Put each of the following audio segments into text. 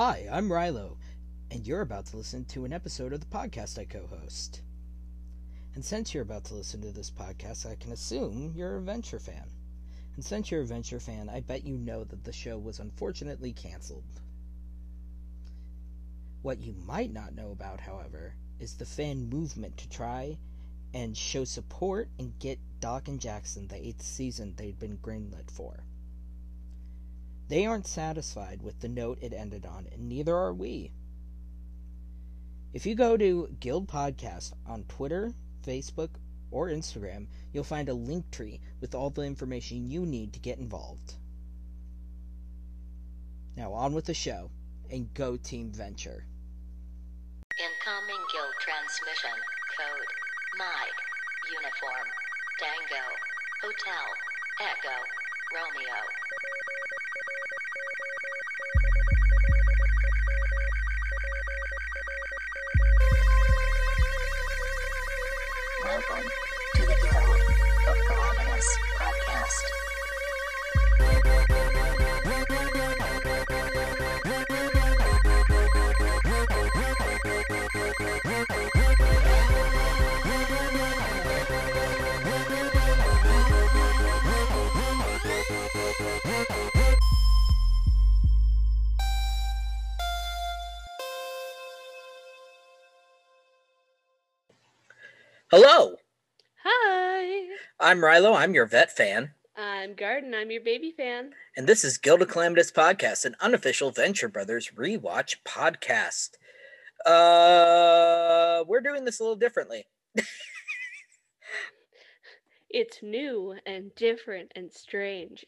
Hi, I'm Rilo, and you're about to listen to an episode of the podcast I co host. And since you're about to listen to this podcast, I can assume you're a Venture fan. And since you're a Venture fan, I bet you know that the show was unfortunately canceled. What you might not know about, however, is the fan movement to try and show support and get Doc and Jackson the eighth season they'd been greenlit for. They aren't satisfied with the note it ended on, and neither are we. If you go to Guild Podcast on Twitter, Facebook, or Instagram, you'll find a link tree with all the information you need to get involved. Now, on with the show, and go Team Venture. Incoming guild transmission. Code Mike. Uniform. Dango. Hotel. Echo. Romeo. Hello, Hi, I'm Rilo. I'm your vet fan, I'm Garden. I'm your baby fan. and this is Guild of Calamitous Podcast, an unofficial Venture Brothers rewatch podcast. Uh, we're doing this a little differently. It's new and different and strange.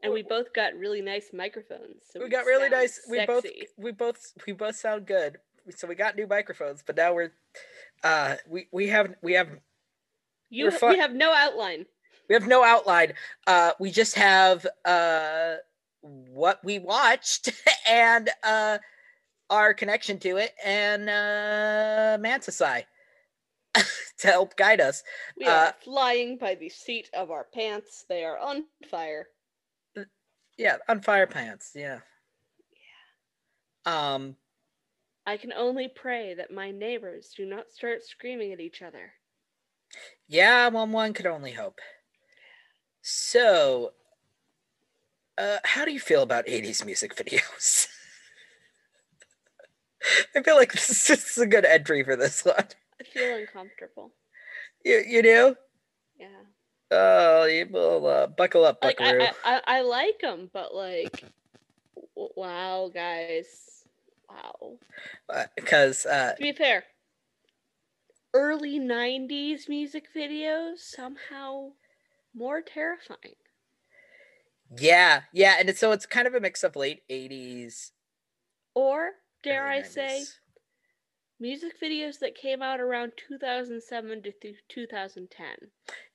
And we both got really nice microphones. So we got really nice. We both, we both, we both sound good. So we got new microphones, but now we're, uh, we we have we have You we're fu- we have no outline. we have no outline. Uh, we just have uh what we watched and uh our connection to it and uh Mantisai to help guide us. We Uh, are flying by the seat of our pants. They are on fire. Yeah, on fire pants. Yeah. Yeah. Um. I can only pray that my neighbors do not start screaming at each other. Yeah. Well, one could only hope. So, uh, how do you feel about '80s music videos? I feel like this is, a good entry for this one. I feel uncomfortable. You you do? Yeah. Oh, you will uh, buckle up, Like Buckaroo. I, I, I, I like them, but like, wow, guys, wow. Because uh, To be fair, early 90s music videos somehow more terrifying. yeah, yeah, and it's, so it's kind of a mix of late '80s. Or, dare I say, music videos that came out around 2007 to 2010.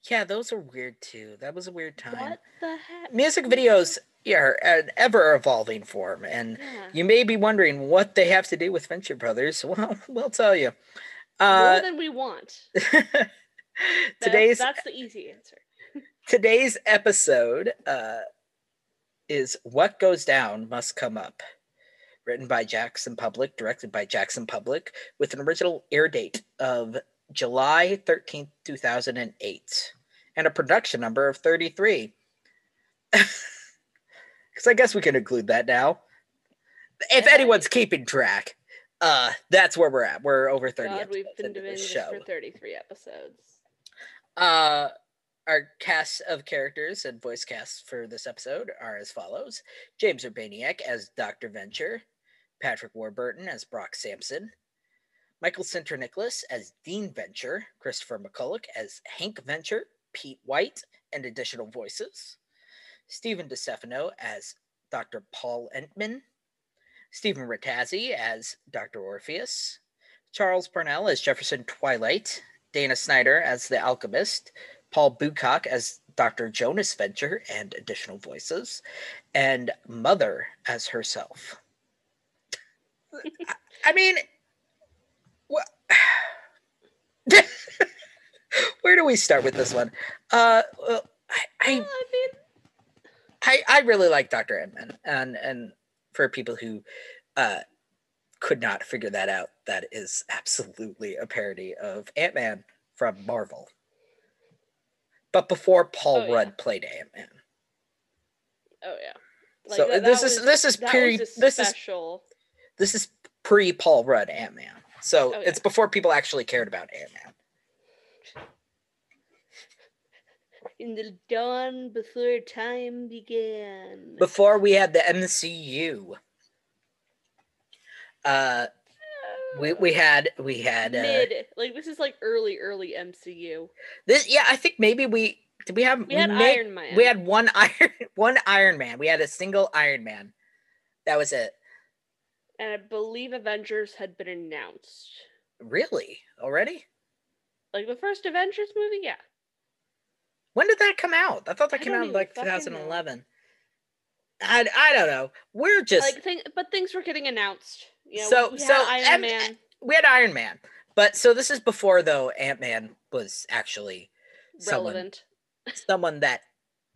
Yeah, those are weird too. That was a weird time. What the heck? Music videos yeah, an ever evolving form, and Yeah. you may be wondering what they have to do with Venture Brothers. Well, we'll tell you. Uh, More than we want. That's- today's that's the easy answer. today's episode uh, is "What Goes Down Must Come Up," written by Jackson Publick, directed by Jackson Publick, with an original air date of July thirteenth, two thousand and eight, and a production number of thirty-three. Because I guess we can include that now. If anyone's keeping track, uh, that's where we're at. We're over thirty. God, we've been doing this show. for 33 episodes. Uh, our cast of characters and voice casts for this episode are as follows James Urbaniak as Dr. Venture, Patrick Warburton as Brock Sampson, Michael Sinterniklaas as Dean Venture, Christopher McCulloch as Hank Venture, Pete White, and additional voices, Stephen DeStefano as Dr. Paul Entman, Steven Rattazzi as Dr. Orpheus, Charles Parnell as Jefferson Twilight, Dana Snyder as the Alchemist, Paul Boocock as Dr. Jonas Venture and additional voices, and Mother as herself. I- mean, what? Where do we start with this one? Uh, well, I, I Well, I mean, I, I really like Dr. Edmund and and for people who uh, could not figure that out, that is absolutely a parody of Ant Man from Marvel. But before Paul Oh, yeah. Rudd played Ant Man. Oh yeah. So, this is- this is pre, peri- was this is- This is pre Paul Rudd Ant Man. So Oh, it's before people actually cared about Ant Man. In the dawn before time began. Before we had the MCU. Uh we, we had we had uh, mid like this is like early early MCU. this yeah I think maybe we did we have We had Iron Man. we had one Iron one Iron Man we had a single Iron Man that was it and I believe Avengers had been announced. really already Like the first Avengers movie, yeah. When did that come out I thought that I came out in like fucking know. 2011 I, I don't know we're just like thing, but things were getting announced. You know, So- so, Iron M- Man we had Iron Man but so this is before though Ant Man was actually someone relevant. someone that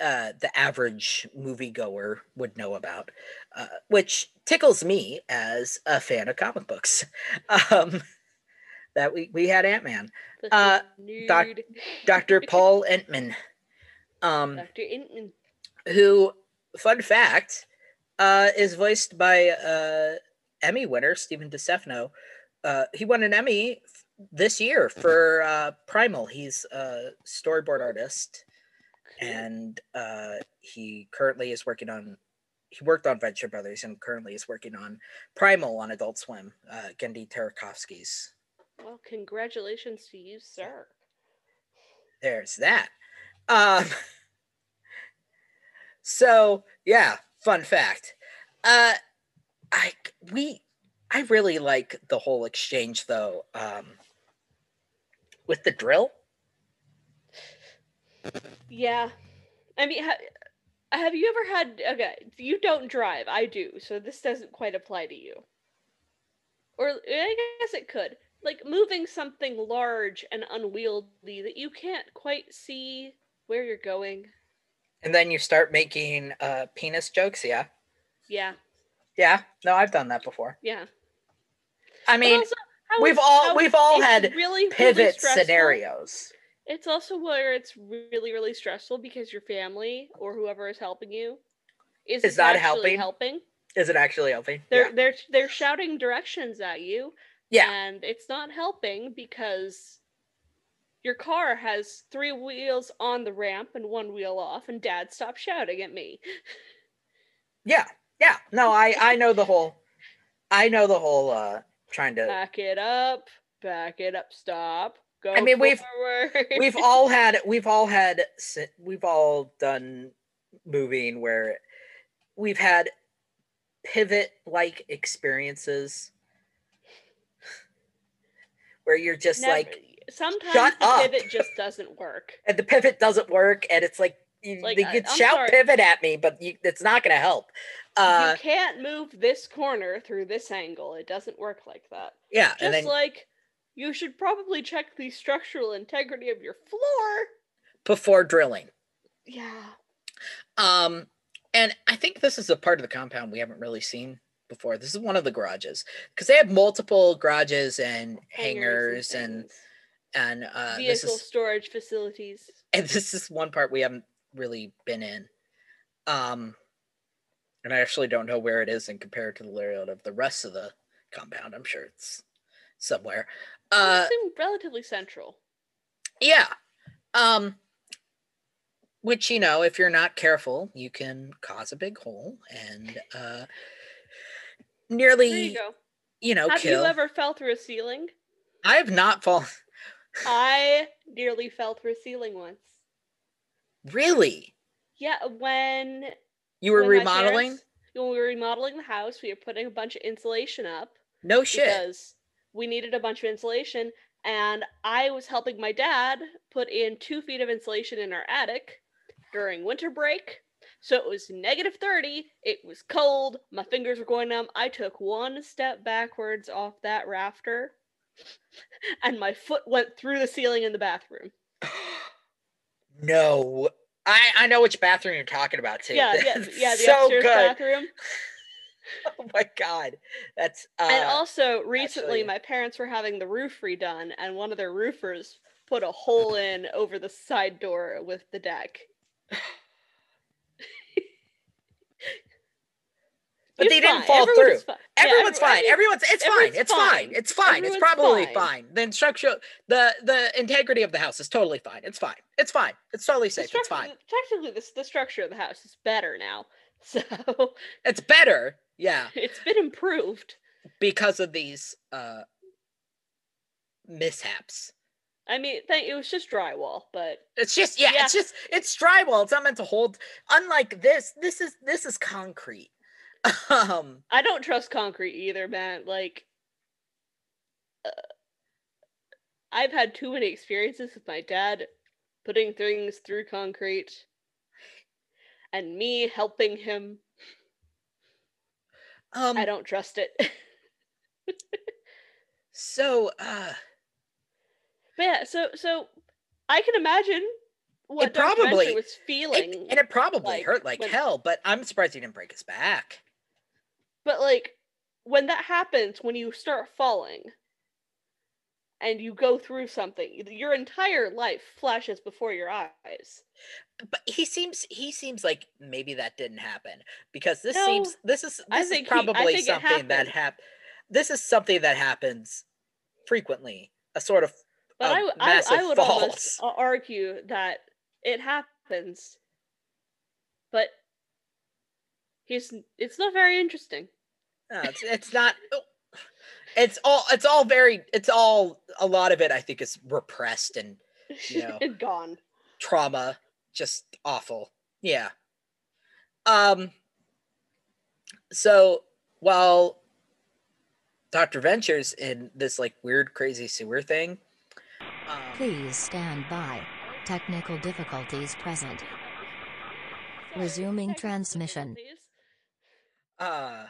uh, the average moviegoer would know about, uh, which tickles me as a fan of comic books. Um, that we, we had Ant Man, uh, doc- Dr. Paul Entman, um, Dr. Inton. who, fun fact, uh, is voiced by uh, Emmy winner Stephen DeStefano. Uh, he won an Emmy f- this year for uh, Primal. He's a storyboard artist. and uh, he currently is working on he worked on venture brothers and currently is working on primal on adult swim uh, Genndy Tartakovsky's Well, congratulations to you, sir. there's that um so yeah fun fact uh i we i really like the whole exchange though um with the drill Yeah. I mean, ha- have you ever had. Okay, you don't drive. I do. So this doesn't quite apply to you. Or I guess it could. Like moving something large and unwieldy that you can't quite see where you're going. and then you start making uh penis jokes yeah Yeah. yeah no i've done that before Yeah. i mean also, we've all- we've all had really, really pivot stressful. scenarios It's also where it's really, really stressful because your family or whoever is helping you is, Is actually helping? helping. is it actually helping They're yeah. they're they're shouting directions at you, yeah and it's not helping because your car has three wheels on the ramp and one wheel off, and Dad stopped shouting at me. yeah yeah no i i know the whole i know the whole uh trying to Back it up, back it up, stop. Go I mean, we've- we've all had we've all had we've all done moving where we've had pivot like experiences where you're just Never- like sometimes "Shut the up." pivot just doesn't work. and the pivot doesn't work and it's like you, Like, I- could I'm shout sorry. pivot at me but you, it's not going to help uh you can't move this corner through this angle. It doesn't work like that. yeah Just and then like you should probably check the structural integrity of your floor. before drilling Yeah. Um, and I think this is a part of the compound we haven't really seen before. This is one of the garages because they have multiple garages and hangars and things. And uh, this vehicle is storage facilities. and this is one part we haven't really been in. Um, and I actually don't know where it is in compared to the layout of the rest of the compound. I'm sure it's somewhere. Uh, relatively central. yeah. Um, which you know, if you're not careful, you can cause a big hole and uh, nearly There you go. you know, Have kill. you ever fell through a ceiling? I have not fallen. I nearly fell through a ceiling once. Really? Yeah, when You were when remodeling? parents- when we were remodeling the house, we were putting a bunch of insulation up No shit. because we needed a bunch of insulation, and I was helping my dad put in two feet of insulation in our attic during winter break. So it was negative 30. It was cold. My fingers were going numb. I took one step backwards off that rafter, and my foot went through the ceiling in the bathroom. no. I I know which bathroom you're talking about too. Yeah, yeah, yeah. The so upstairs good. bathroom. oh my god, that's uh, and also recently actually- my parents were having the roof redone and one of their roofers put a hole in over the side door with the deck. But It's they didn't fine. fall Everyone's through. fi- yeah, Everyone's every- fine. mean, Everyone's it's fine. It's fine. fine. It's fine. It's probably fine. fine. The instruction, the the integrity of the house is totally fine. It's fine. It's fine. It's totally safe. It's fine. Technically, this the structure of the house is better now, so It's better. Yeah, it's been improved. because of these uh mishaps. I mean, thank, it was just drywall, but It's just yeah, Yeah. it's just it's drywall. It's not meant to hold. Unlike this, this is this is concrete. Um, I don't trust concrete either, man. Like, uh, I've had too many experiences with my dad putting things through concrete and me helping him. um I don't trust it. so uh but yeah, so so I can imagine what It Dr. Probably- was it- feeling, and it probably like, hurt like when- hell, but I'm surprised he didn't break his back. But like when that happens, when you start falling and you go through something, your entire life flashes before your eyes. But he seems he seems like maybe that didn't happen because this No, seems this is I this is he- probably think something that happened. hap this is something that happens frequently. A sort of But I, I, I would falls. almost argue that it happens, but he's it's not very interesting. No, it's it's not. It's all. It's all very. It's all. A lot of it, I think, is repressed and Yeah. Gone. trauma. Just awful. Yeah. Um. So while Doctor Ventures in this like weird, crazy sewer thing. Um, Please stand by. Technical difficulties present. Resuming technical transmission. Uh.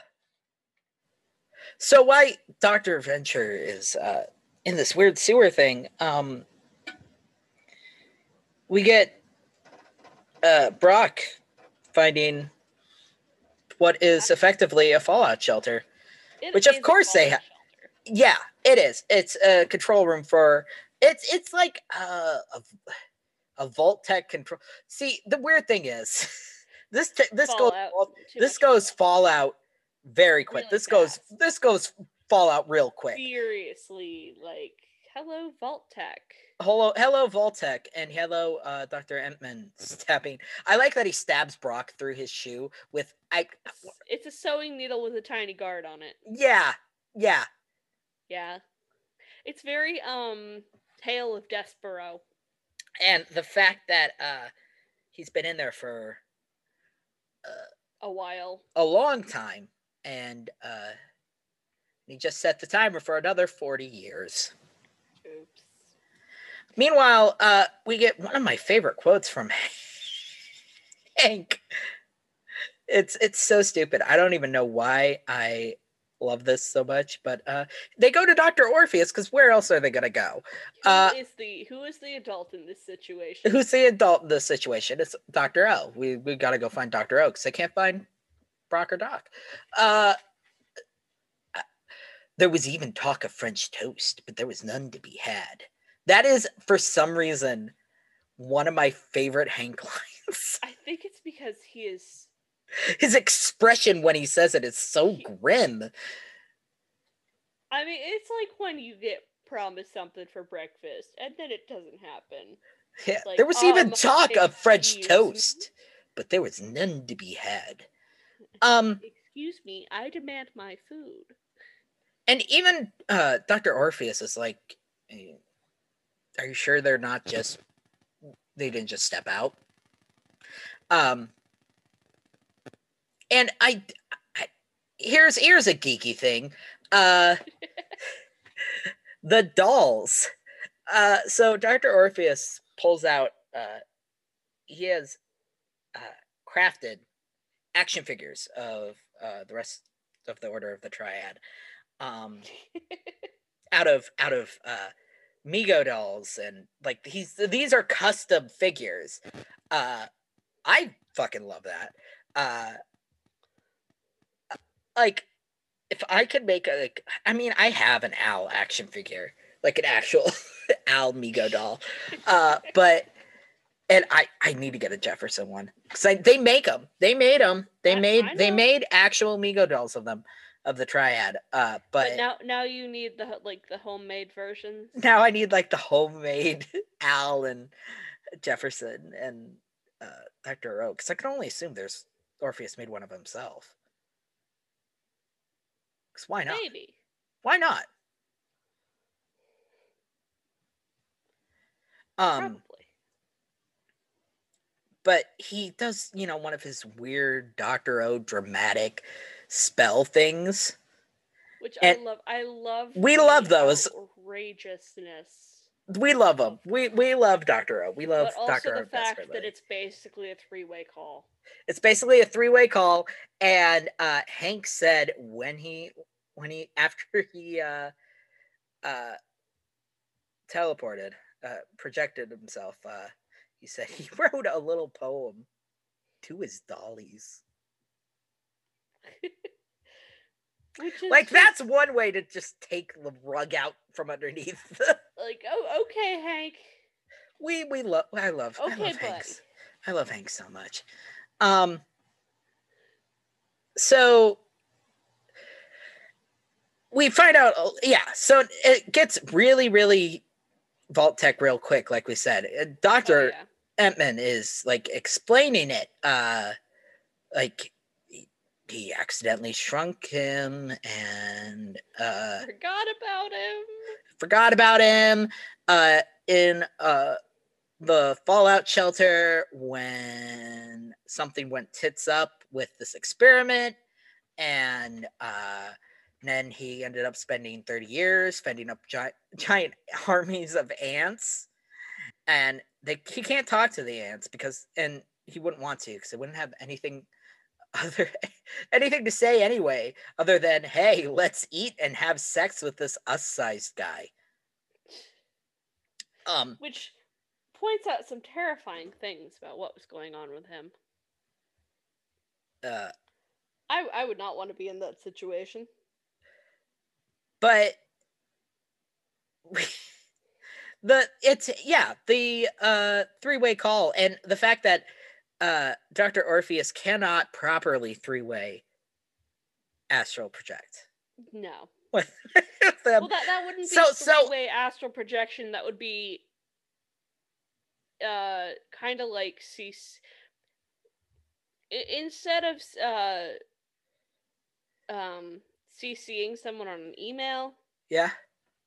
So why Doctor Venture is uh in this weird sewer thing? Um. We get uh Brock finding what is effectively a fallout shelter. It Which of course they have. Yeah, it is. It's a control room for it's it's like uh, a a Vault-Tec control. See, the weird thing is this te- this goes Fallout, fall- too this goes fallout very quick. Really this goes this goes fallout real quick. Seriously, like hello Vault-Tec. Hello, hello, Vault-Tec, and hello, uh, Doctor Entman stabbing. I like that he stabs Brock through his shoe with I. It's a sewing needle with a tiny guard on it. Yeah, yeah, Yeah. It's very um Tale of Despereaux. and the fact that uh, he's been in there for A while. a long time, and uh, he just set the timer for another forty years. Oops. Meanwhile, uh, we get one of my favorite quotes from Hank. It's it's so stupid. I don't even know why I love this so much, but uh, they go to Doctor Orpheus because where else are they gonna go? Who Uh, is the who is the adult in this situation? Who's the adult in this situation? It's Doctor O. We we gotta go find Doctor O because they can't find Brock or Doc. Uh, uh, there was even talk of French toast, but there was none to be had. That is, for some reason, one of my favorite Hank lines. I think it's because he is His expression when he says it is so grim. I mean, it's like when you get promised something for breakfast and then it doesn't happen. Yeah, like, there was even um, talk of French me? toast, but there was none to be had. Um, Excuse me, I demand my food. and even uh dr orpheus is like are you sure they're not just they didn't just step out um and i, I here's here's a geeky thing uh the dolls uh so dr orpheus pulls out uh he has uh crafted action figures of uh the rest of the order of the triad um out of out of uh Mego dolls and like he's these are custom figures. Uh I fucking love that. Uh like if I could make a like I mean I have an owl action figure, like an actual owl Mego doll. Uh but and I I need to get a Jefferson one cuz they make them. They made them. They I- made I they made actual Mego dolls of them of the triad. Uh but, But now now you need the like the homemade versions. now I need like the homemade Al and Jefferson and uh, Dr. O because I can only assume there's Orpheus made one of himself. Because why not? Maybe. Why not? Um, Probably. but he does, you know, one of his weird Doctor O dramatic spell things. Which and I love. I love. we love those. outrageousness. We love him. We we love Doctor O. We love But also Doctor O. the fact that it's basically a three-way call. it's basically a three-way call and uh hank said when he when he after he uh uh teleported uh projected himself uh he said he wrote a little poem to his dollies like that's one way to just take the rug out from underneath like oh okay Hank. we we love i love i Okay, love buddy. hanks i love hanks so much um so we find out oh, yeah so it gets really really Vault-Tec real quick like we said Uh, Oh, dr yeah. entman is like explaining it uh like he- accidentally shrunk him and uh Forgot about him. forgot about him uh in uh the fallout shelter when something went tits up with this experiment and uh then he ended up spending 30 years fending up giant, giant armies of ants and they he can't talk to the ants because and he wouldn't want to because they wouldn't have anything other anything to say anyway other than hey let's eat and have sex with this us sized guy um Which points out some terrifying things about what was going on with him. uh I I would not want to be in that situation. but the it's yeah the uh three-way call and the fact that uh dr orpheus cannot properly three-way astral project No. Well, that that wouldn't be so- so- three-way astral projection. That would be uh kind of like see instead of uh um CCing someone on an email, yeah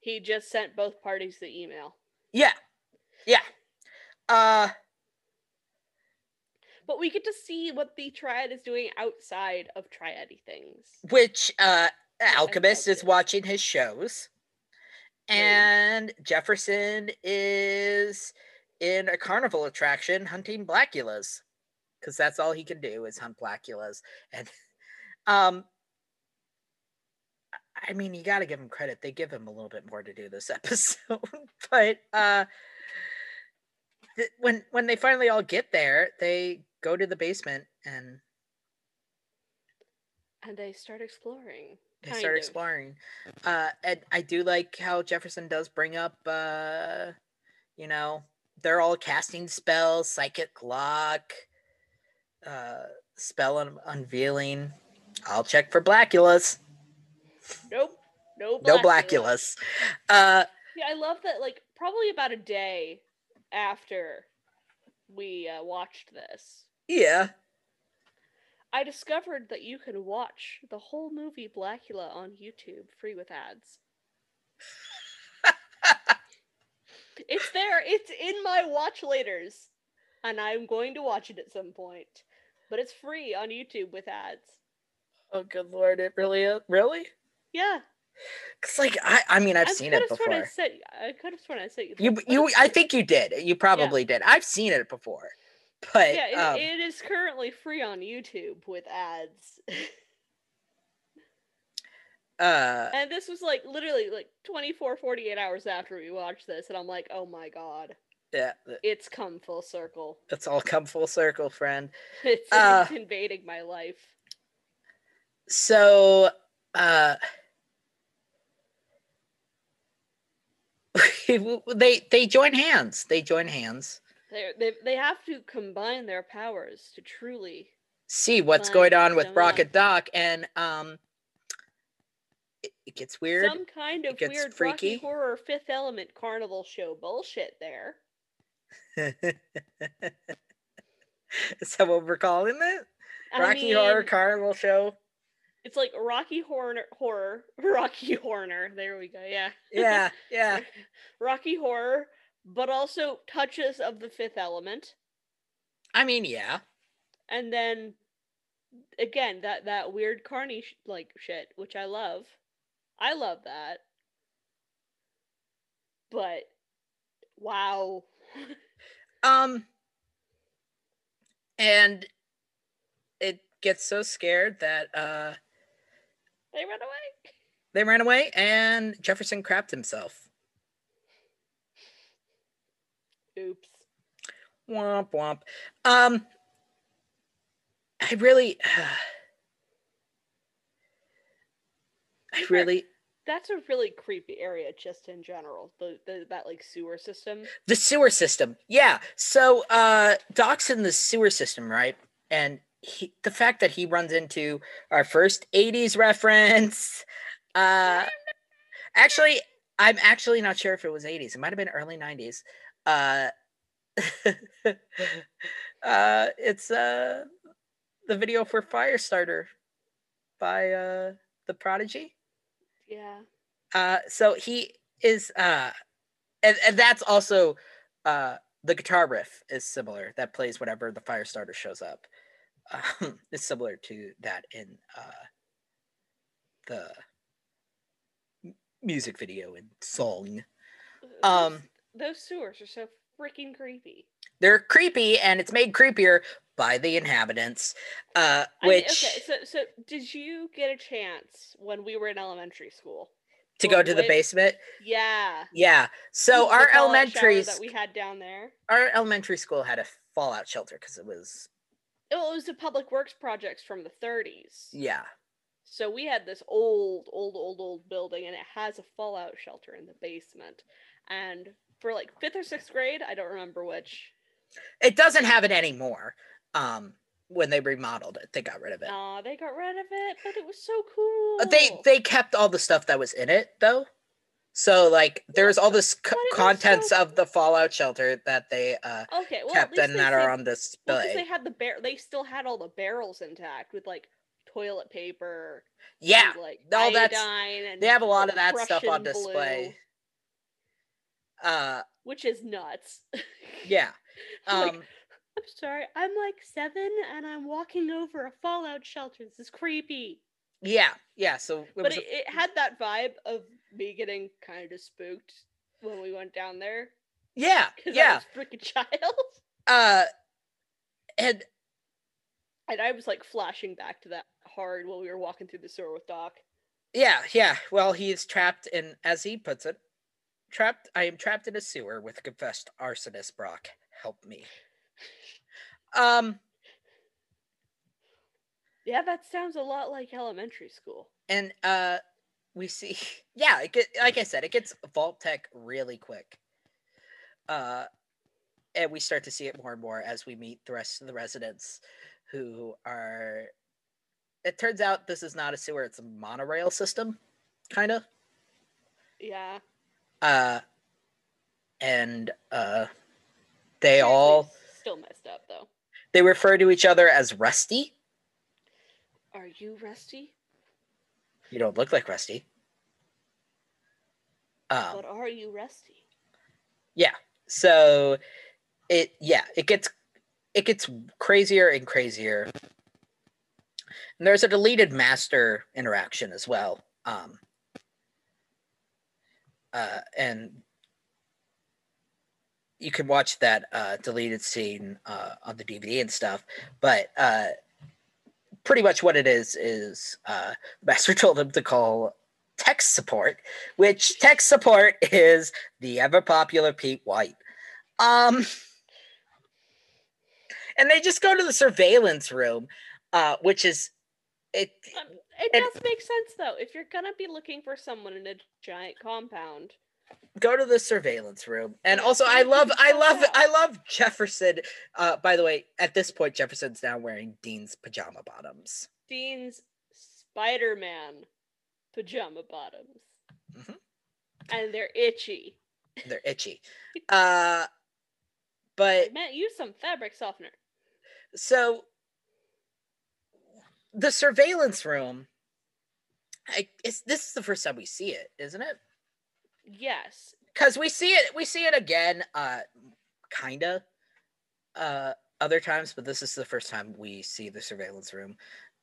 he just sent both parties the email. yeah yeah uh But we get to see what the triad is doing outside of triady things. which uh alchemist is watching his shows. And jefferson is in a carnival attraction hunting blackulas because that's all he can do is hunt blackulas and um I- i mean you got to give him credit. They give him a little bit more to do this episode. But uh th- when when they finally all get there they go to the basement and And they start exploring. they start of. exploring. Uh, and I do like how Jefferson does bring up, uh, you know, they're all casting spells, psychic lock, uh, spell un- unveiling. I'll check for Blackulas. Nope. No No Blackula. Blackulas. Uh, Yeah, I love that. Like, probably about a day after we uh, watched this, yeah. I discovered that you can watch the whole movie Blackula on YouTube free with ads. It's there. It's in my watch laters, and I'm going to watch it at some point. But it's free on YouTube with ads. oh, good lord! It really is. Really? Yeah, Cause like I, I mean, I've I seen it sworn I before. said I could have sworn I said You, but you, I think you did. You probably did. I've seen it before, but Yeah, it, um, it is currently free on YouTube with ads. uh, And this was like literally like 24, 48 hours after we watched this, and I'm like, oh my god, yeah, it's come full circle. it's all come full circle, friend. It's, Uh, it's invading my life. so uh they they join hands. They join hands. They they they have to combine their powers to truly. See what's going on with and Doc, and um, it, it gets weird. Some kind of weird freaky. Rocky Horror Fifth Element carnival show bullshit there. Is that what we're calling it? Rocky Horror Carnival Show. It's like Rocky Horror Horror Rocky Horror. There we go. Yeah. Yeah, yeah. Rocky Horror, but also touches of the Fifth Element, I mean, yeah. and then again that that weird carny sh- like shit, which I love. I love that. But wow. Um, and it gets so scared that uh they run away. they ran away, and Jefferson crapped himself. Oops. Womp womp. Um, I really, I really, That's a really creepy area just in general. The, the that like sewer system. the sewer system. Yeah. So, uh, Doc's in the sewer system, right? And he, the fact that he runs into our first '80s reference. Uh, actually, I'm actually not sure if it was '80s. It might have been early '90s. Uh, uh, it's uh the video for Firestarter by uh the Prodigy. Yeah. Uh, so he is, uh, and, and that's also uh, the guitar riff is similar. That plays whenever the fire starter shows up. Um, it's similar to that in uh, the music video and song. Um, those sewers are so freaking creepy. they're creepy, and it's made creepier by the inhabitants. Uh, I mean, which okay, so so did you get a chance when we were in elementary school? to go to the basement. Yeah. Yeah. So our elementary that we had down there. our elementary school had a fallout shelter because it was it was the public works projects from the 30s. yeah So we had this old, old, old, old building, and it has a fallout shelter in the basement. And for like fifth or sixth grade, I don't remember which. it doesn't have it anymore um when they remodeled it they got rid of it Aw, they got rid of it, but it was so cool. They they kept all the stuff that was in it though so like there's all this co- but it was so contents of the fallout shelter that they uh okay, well, kept and that are on well, display they had the bar. They still had all the barrels intact with like toilet paper. yeah and, like all that's- and they have a lot of that stuff on Prussian blue, display uh which is nuts. yeah Like, um I'm sorry, I'm like seven and I'm walking over a fallout shelter. This is creepy. yeah yeah so it but it, a- it had that vibe of me getting kind of spooked when we went down there. Yeah. yeah I was freaking child. uh and And I was like flashing back to that hard while we were walking through the sewer with Doc. Yeah, yeah. Well, he is trapped in, as he puts it, trapped. I am trapped in a sewer with a confessed arsonist. Brock, help me. Um, Yeah, that sounds a lot like elementary school. and uh, we see, yeah, it get, like I said, it gets Vault-Tec really quick. Uh, and we start to see it more and more as we meet the rest of the residents, who are. It turns out this is not a sewer; it's a monorail system, kind of. Yeah. Uh and uh they Seriously, all still messed up though. they refer to each other as rusty Are you rusty? you don't look like rusty um but are you rusty? Yeah. So it yeah it gets it gets crazier and crazier and there's a deleted master interaction as well um uh and you can watch that uh deleted scene uh on the dvd and stuff but uh pretty much what it is is uh master told him to call tech support which tech support is the ever popular pete white. Um and they just go to the surveillance room uh which is it Um, it And- does make sense though. If you're gonna be looking for someone in a giant compound, go to the surveillance room and also i love i love i love jefferson uh by the way at this point jefferson's now wearing dean's pajama bottoms Dean's Spider-Man pajama bottoms, Mhm. and they're itchy. they're itchy uh but Man, use some fabric softener. so the surveillance room I, it's, this is the first time we see it isn't it? Yes, because we see it we see it again uh kinda uh other times but this is the first time we see the surveillance room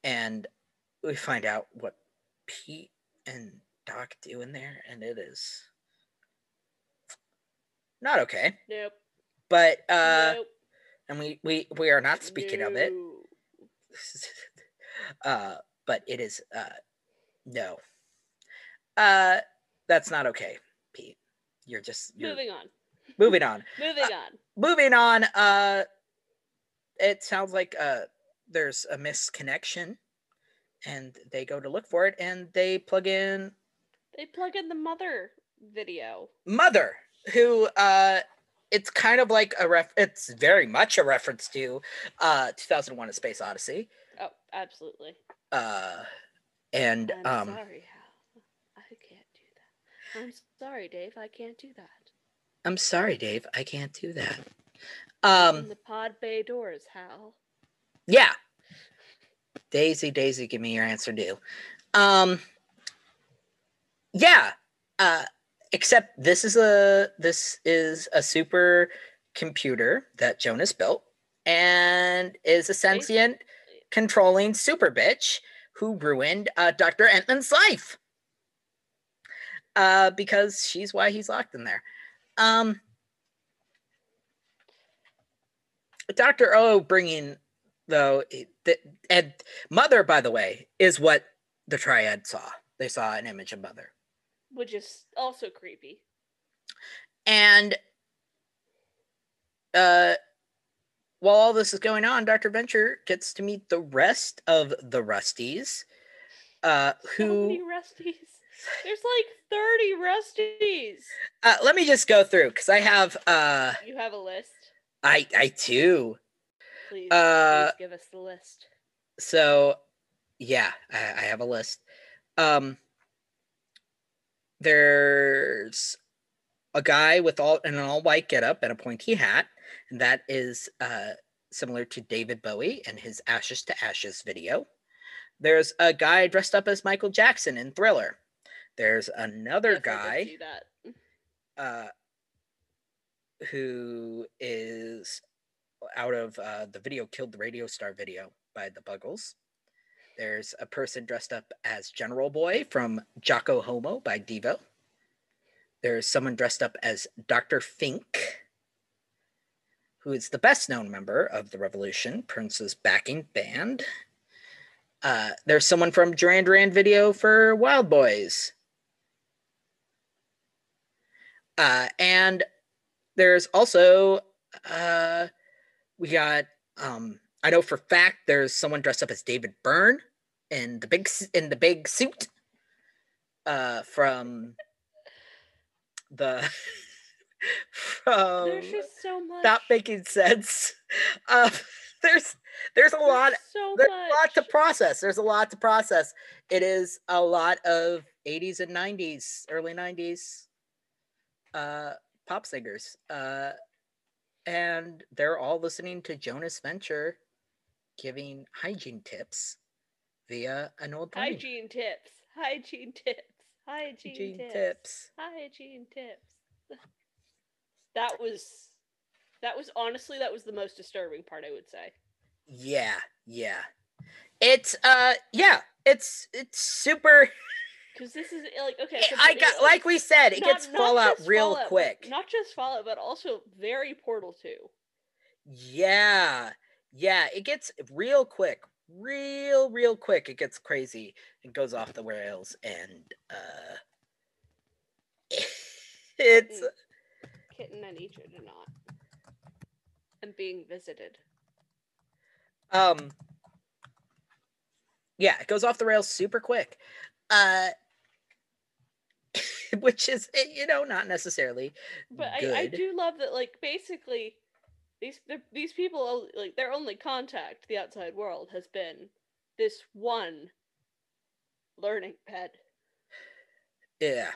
and we find out what pete and doc do in there and it is not okay. Nope. but uh nope. and we we we are not speaking of it. Uh but it is uh no uh that's not okay pete you're just you're Moving on. moving on Moving on. moving on uh it sounds like uh there's a misconnection and they go to look for it and they plug in They plug in the mother video. mother who uh it's kind of like a ref it's very much a reference to uh 2001 a space odyssey Oh, absolutely. uh and I'm um sorry, Hal. I can't do that. I'm sorry, Dave. I can't do that. i'm sorry dave i can't do that Open um the pod bay doors, Hal. yeah daisy daisy give me your answer due um yeah uh except this is a this is a super computer that jonas built and is a sentient controlling super bitch who ruined uh, dr entman's life. Uh because she's why he's locked in there. Um dr o bringing though it- th- and mother by the way is what the triad saw. They saw an image of mother. Which is also creepy. and uh while all this is going on dr venture gets to meet the rest of the rusties uh So many who rusties. There's like 30 rusties. uh let me just go through because i have uh You have a list? i i too Please, Uh, please give us the list. so yeah I, I have a list um there's a guy with all in an all white getup and a pointy hat and that is uh similar to david bowie and his ashes to ashes video there's a guy dressed up as michael jackson in thriller there's another Yes, guy uh, who is out of uh, the video Killed the Radio Star video by the Buggles. There's a person dressed up as General Boy from Jocko Homo by Devo. There's someone dressed up as Dr. Fink, who is the best known member of the Revolution, Prince's backing band. Uh, there's someone from Duran Duran video for Wild Boys. Uh, and there's also uh, we got um, I know for fact there's someone dressed up as David Byrne in the big in the big suit uh, from the from There's just so much. not making sense. Uh, there's there's a There's lot So there's much. a lot to process. There's a lot to process. It is a lot of 80s and 90s, early 90s uh pop singers. Uh and they're all listening to Jonas Venture giving hygiene tips via an old pony. Hygiene tips. Hygiene tips. Hygiene, Hygiene tips. tips. Hygiene tips. That was that was honestly that was the most disturbing part I would say. Yeah, yeah. It's uh yeah, it's it's super Because this is like okay. so I got like we said, it not- gets Fallout real Fallout, quick. Not just Fallout, but also very Portal 2. Yeah. Yeah, it gets real quick. Real, real quick. It gets crazy. It goes off the rails and uh it's Mm. Kitten, I need you to not. I'm being visited. um Yeah, it goes off the rails super quick. Uh which is you know not necessarily But I, I do love that, like, basically, these these people, like, their only contact the outside world has been this one learning pet Yeah.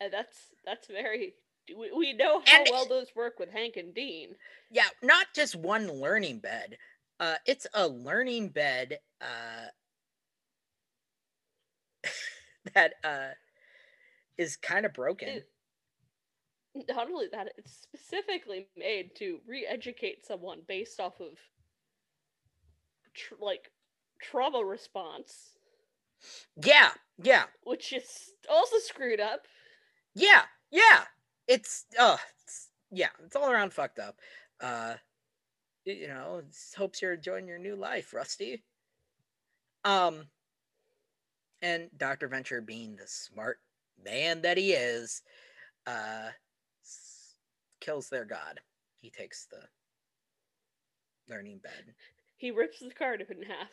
And that's that's very. We, we know how And- well those work with Hank and Dean. Yeah, not just one learning bed. Uh it's a learning bed uh that uh is kind of broken. It- Not only that, it's specifically made to re-educate someone based off of, tr- like, trauma response, yeah, yeah. which is also screwed up. Yeah, yeah. It's uh it's, yeah, it's all around fucked up. Uh you know, hopes you're enjoying your new life, Rusty. Um and Dr. Venture being the smart man that he is, uh kills their god. He takes the learning bed. He rips the card up in half.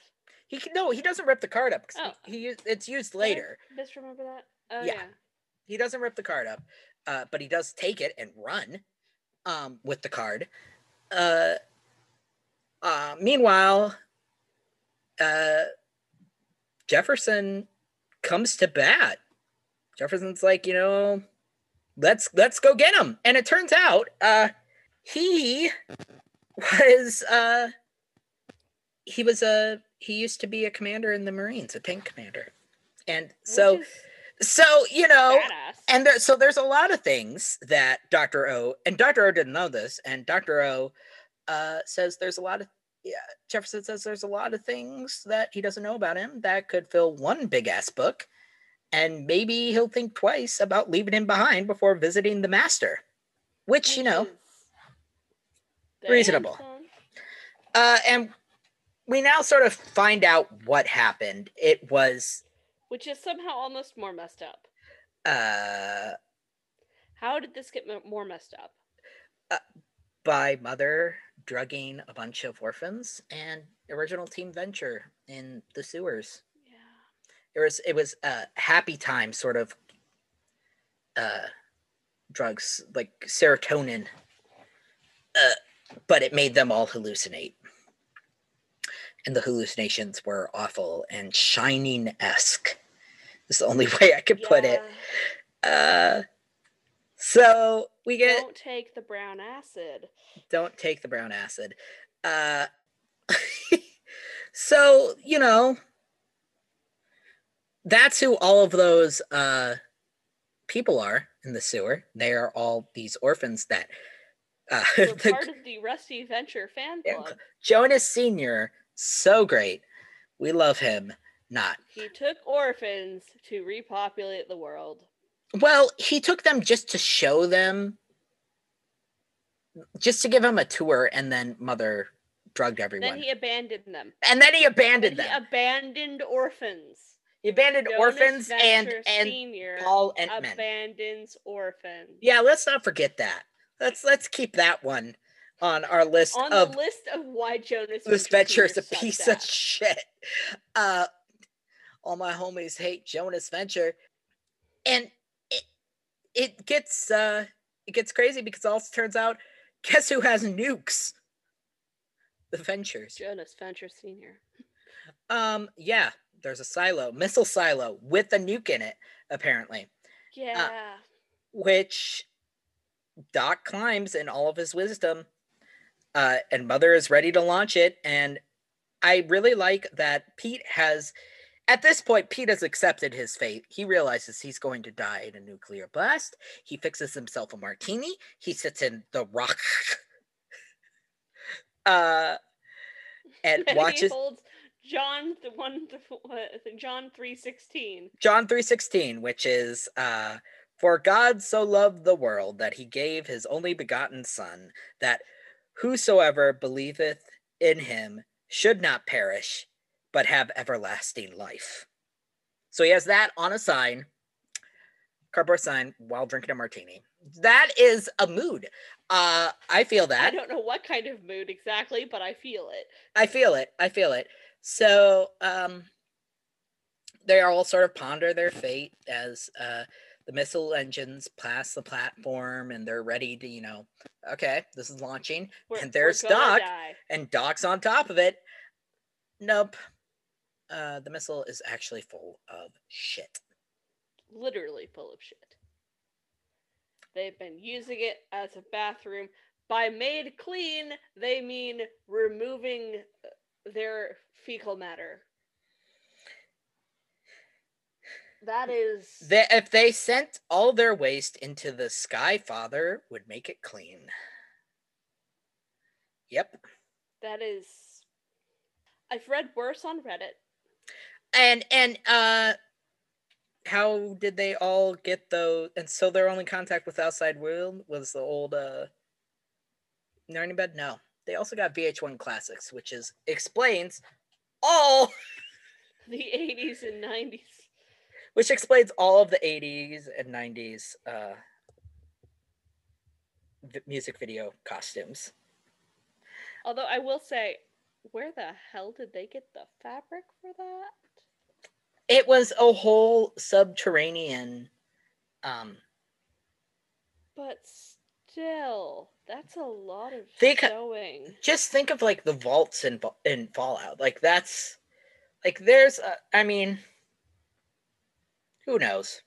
He can, no, he doesn't rip the card up. Oh. he, he it's used later. Misremember that? Oh Yeah. yeah. He doesn't rip the card up, uh, but he does take it and run um, with the card. Uh, uh, meanwhile, uh, Jefferson comes to bat. Jefferson's like, you know, let's let's go get him. And it turns out uh, he was uh, he was a he used to be a commander in the Marines, a tank commander, and so is so you know badass. and there, so there's a lot of things that Dr. O and Dr. O didn't know this, and Dr. O uh, says there's a lot of yeah. Jefferson says there's a lot of things that he doesn't know about him that could fill one big ass book, and maybe he'll think twice about leaving him behind before visiting the master, which you know, reasonable. Uh, and we now sort of find out what happened. It was Which is somehow almost more messed up. uh, How did this get more messed up? by mother drugging a bunch of orphans and original team venture in the sewers Yeah. it was it was a happy time sort of uh drugs like serotonin uh but it made them all hallucinate and the hallucinations were awful and shining-esque is the only way i could put it uh so we Yeah. get Don't take the brown acid. don't take the brown acid. Uh, so you know, that's who all of those uh, people are in the sewer. They are all these orphans that uh, We're the- part of the Rusty Venture fan Yeah, club. Jonas Senior, so great. We love him. Not He took orphans to repopulate the world. well. He took them just to show them, just to give them a tour, and then mother drugged everyone, Then he abandoned them. and then he Then abandoned he them. abandoned orphans. He abandoned Jonas orphans and Venture and Paul and men. abandons orphans. Yeah, let's not forget that. Let's let's keep that one on our list On of the list of why Jonas this Venture is a piece of shit. Uh all my homies hate Jonas Venture. And it it gets uh it gets crazy because it also turns out guess who has nukes? The Ventures. Jonas Venture Senior. Um yeah, there's a silo, missile silo with a nuke in it apparently. Yeah. which Doc climbs in all of his wisdom, uh, and Mother is ready to launch it. And I really like that Pete has, at this point, Pete has accepted his fate. He realizes he's going to die in a nuclear blast. He fixes himself a martini. He sits in the rock, uh, and And watches he holds John the one John three sixteen. John 3:16, which is uh for God so loved the world that he gave his only begotten son that whosoever believeth in him should not perish but have everlasting life. So he has that on a sign, cardboard sign while drinking a martini. That is a mood. Uh I feel that. I don't know what kind of mood exactly, but I feel it. I feel it. I feel it. So um, they all sort of ponder their fate as uh, the missile engines pass the platform and they're ready to, you know, okay, this is launching. We're- And there's Doc. and Doc's on top of it. Nope. Uh, the missile is actually full of shit. literally full of shit. They've been using it as a bathroom. By made clean, they mean removing uh, their fecal matter. That is They, if they sent all their waste into the Sky Father, would make it clean. Yep. that is I've read worse on Reddit. And and uh how did they all get those and so their only contact with outside world was the old uh Narnia bed? No. They also got VH1 classics, which is explains all The 80s and 90s. Which explains all of the 80s and 90s uh, v- music video costumes. Although I will say, where the hell did they get the fabric for that? It was a whole subterranean. Um, But still, that's a lot of They ca- sewing. just think of like the vaults in in Fallout. Like that's like there's. A, I mean, who knows?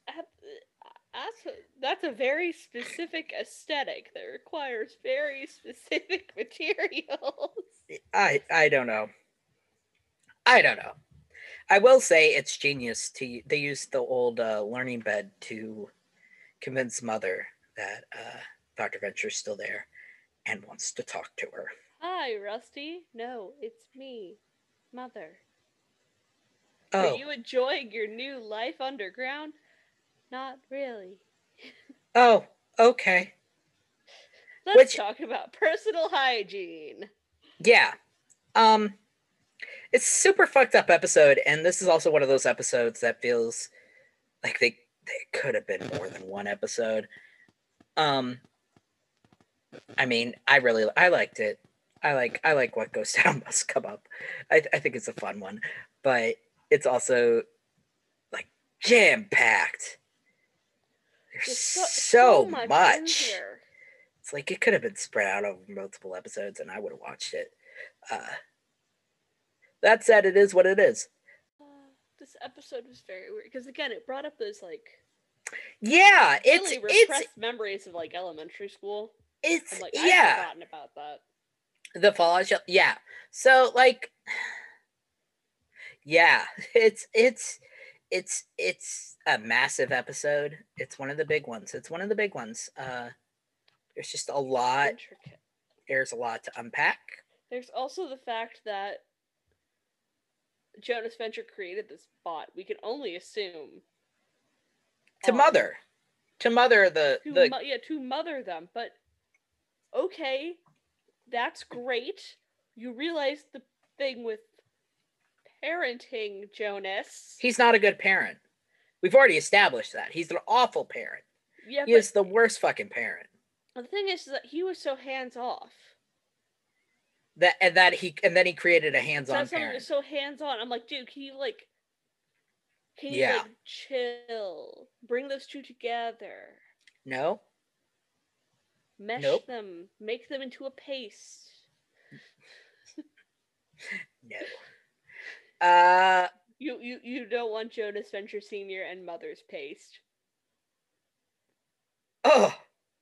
That's a, that's a very specific aesthetic that requires very specific materials. I I don't know. I don't know. I will say it's genius to they used the old uh, learning bed to convince mother that uh, Dr. Venture's still there and wants to talk to her. Hi, Rusty. No, it's me, Mother. Oh, Are you enjoying your new life underground? Not really. oh, okay. Let's Which- talk about personal hygiene. Yeah. Um it's a super fucked up episode and this is also one of those episodes that feels like they they could have been more than one episode. Um I mean, I really I liked it. I like I like what goes down must come up. I I think it's a fun one, but it's also like jam packed. There's There's so, in much. It's like it could have been spread out over multiple episodes, and I would have watched it. Uh, that said, it is what it is. Uh, this episode was very weird because again, it brought up those like Yeah, it's really it's repressed memories of like elementary school. it's I'm like, I've yeah. forgotten about that. The Fallout show, yeah. So like, yeah, it's it's it's it's a massive episode. It's one of the big ones. It's one of the big ones. Uh, there's just a lot. Intricate. There's a lot to unpack. There's also the fact that Jonas Venture created this bot. We can only assume To um, mother, to mother the to the mo- yeah to mother them. But okay, that's great. You realize the thing with parenting, Jonas. he's not a good parent. We've already established that. He's an awful parent. yeah, He is the worst fucking parent. the thing is that he was so hands off. That and that he and then he created a hands-on something parent. so hands on. I'm like, dude, can you like, can you Yeah. like chill? Bring those two together. No, Mesh Nope. them. Make them into a paste. no. Uh, You you you don't want Jonas Venture Senior and Mother's paste. oh,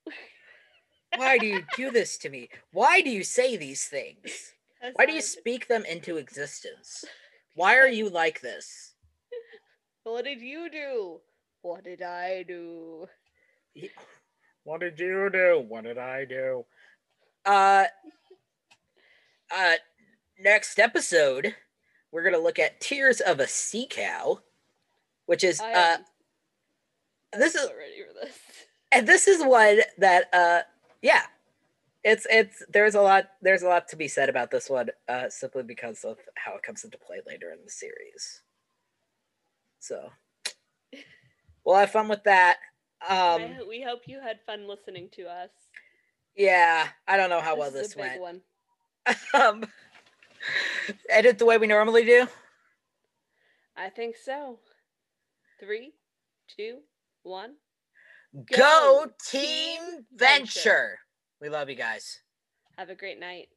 why do you do this to me? Why do you say these things? 'Cause Why do you I'm- speak them into existence? Why are you like this? What did you do? What did I do? What did you do? What did I do? Uh, uh, next episode, we're gonna look at Tears of a Sea Cow, which is I uh, this is ready for this. and this is one that uh, yeah, it's it's there's a lot there's a lot to be said about this one uh, simply because of how it comes into play later in the series. So we'll have fun with that. Um, we hope you had fun listening to us. yeah, I don't know how well is this a big went. one. um, edit the way we normally do? I think so. Three, two, one. Go, Go, Team Venture. Venture. We love you guys. Have a great night.